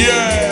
Yeah.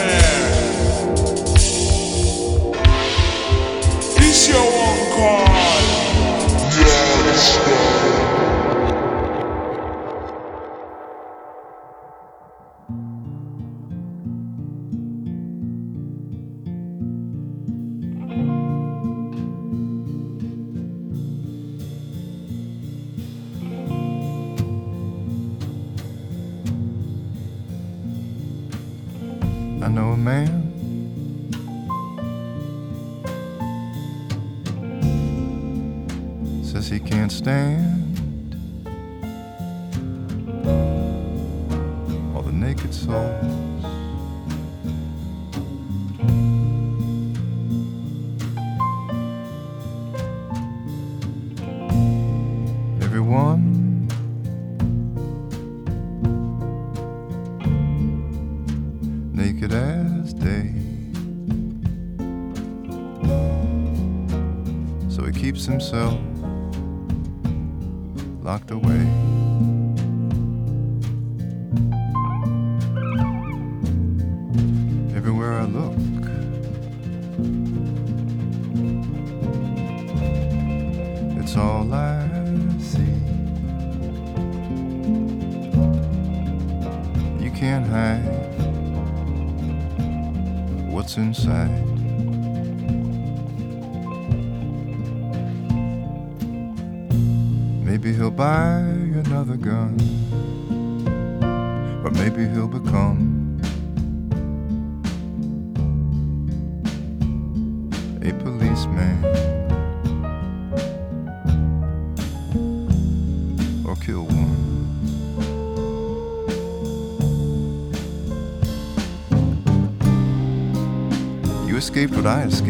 good eyes.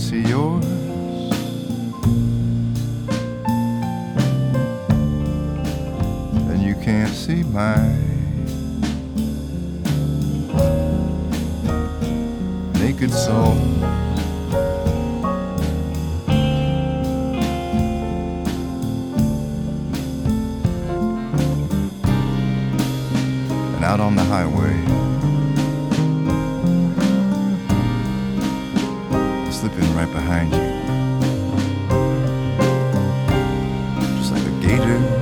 fancy yours. And you can't see mine. Naked soul. And out on the highway. right behind you. Just like a gator.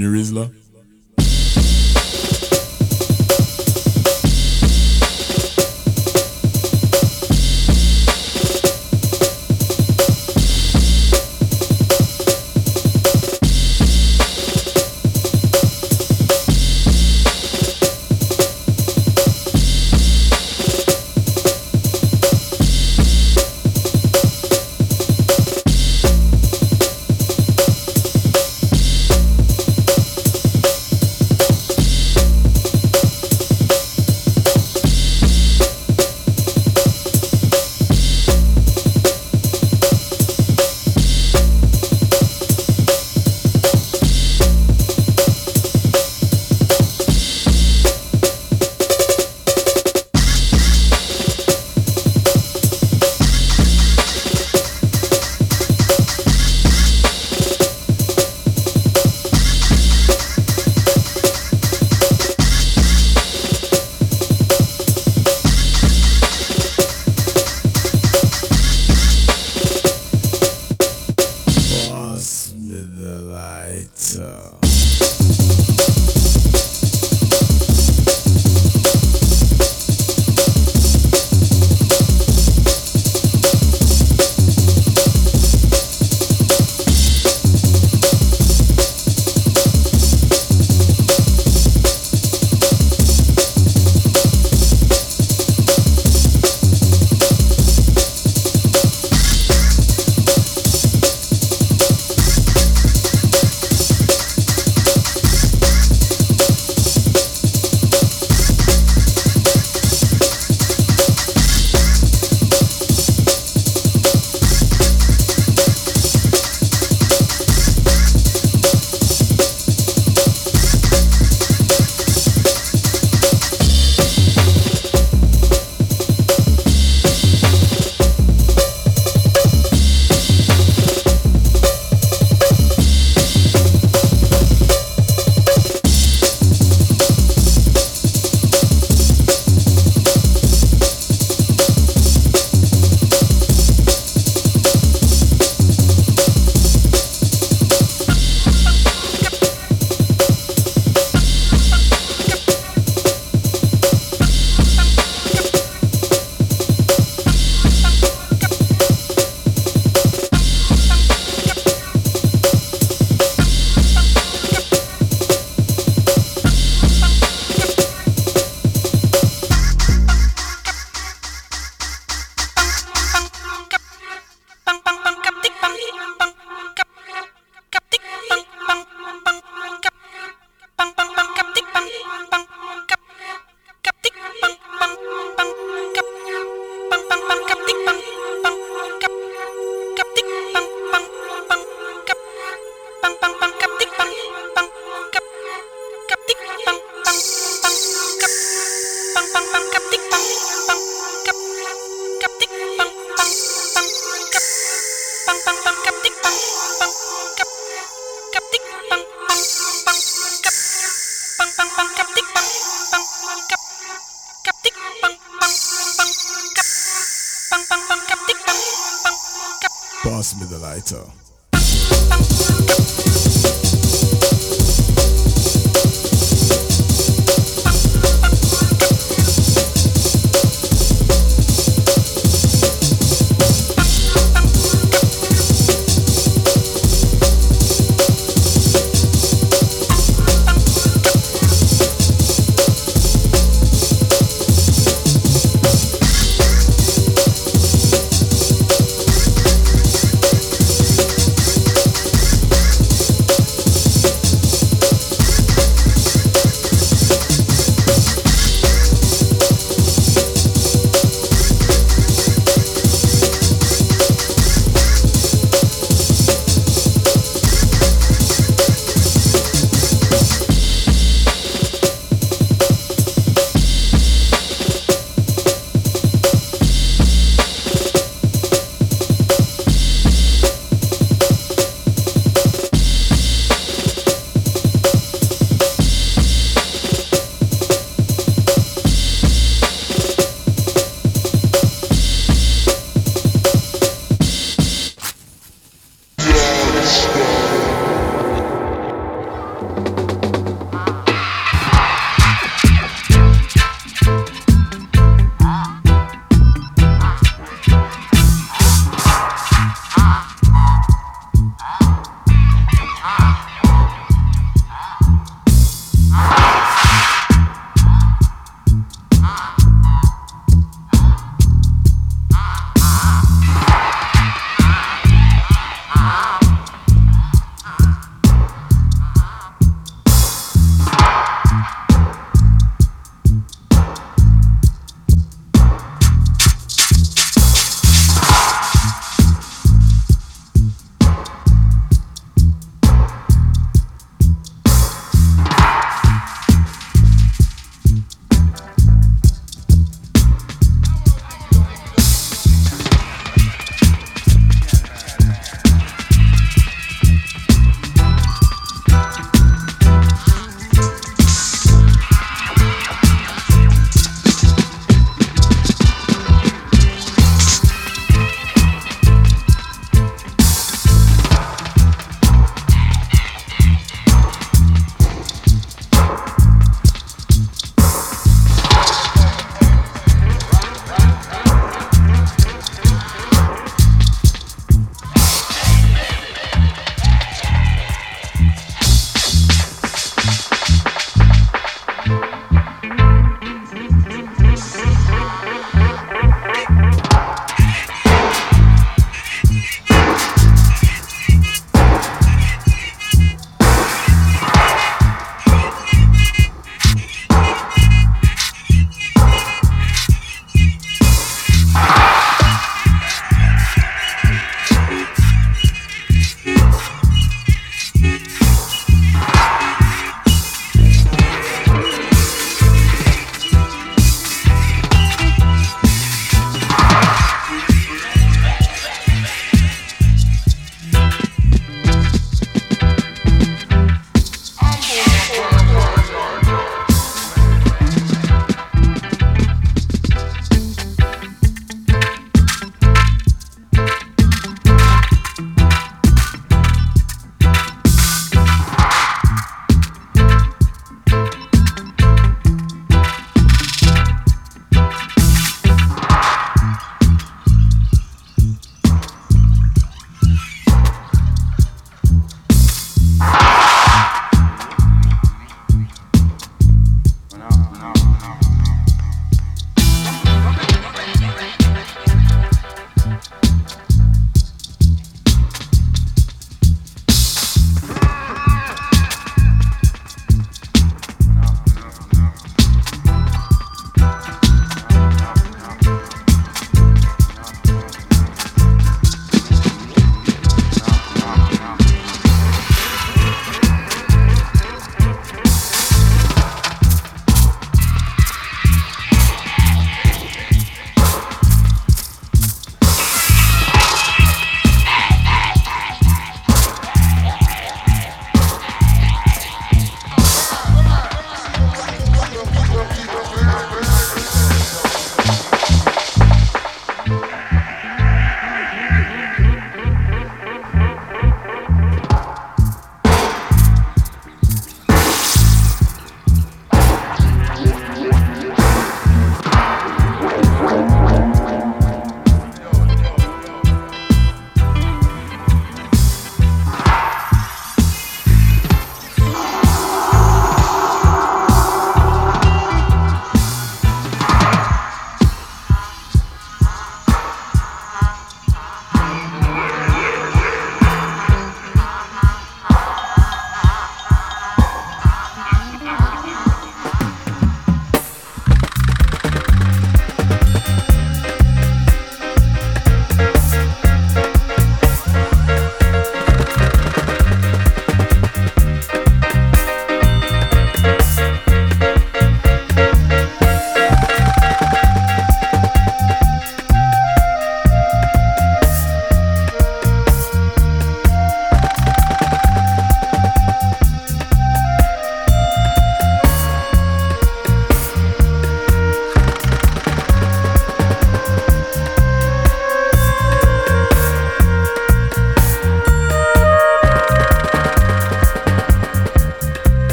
Any Rizla?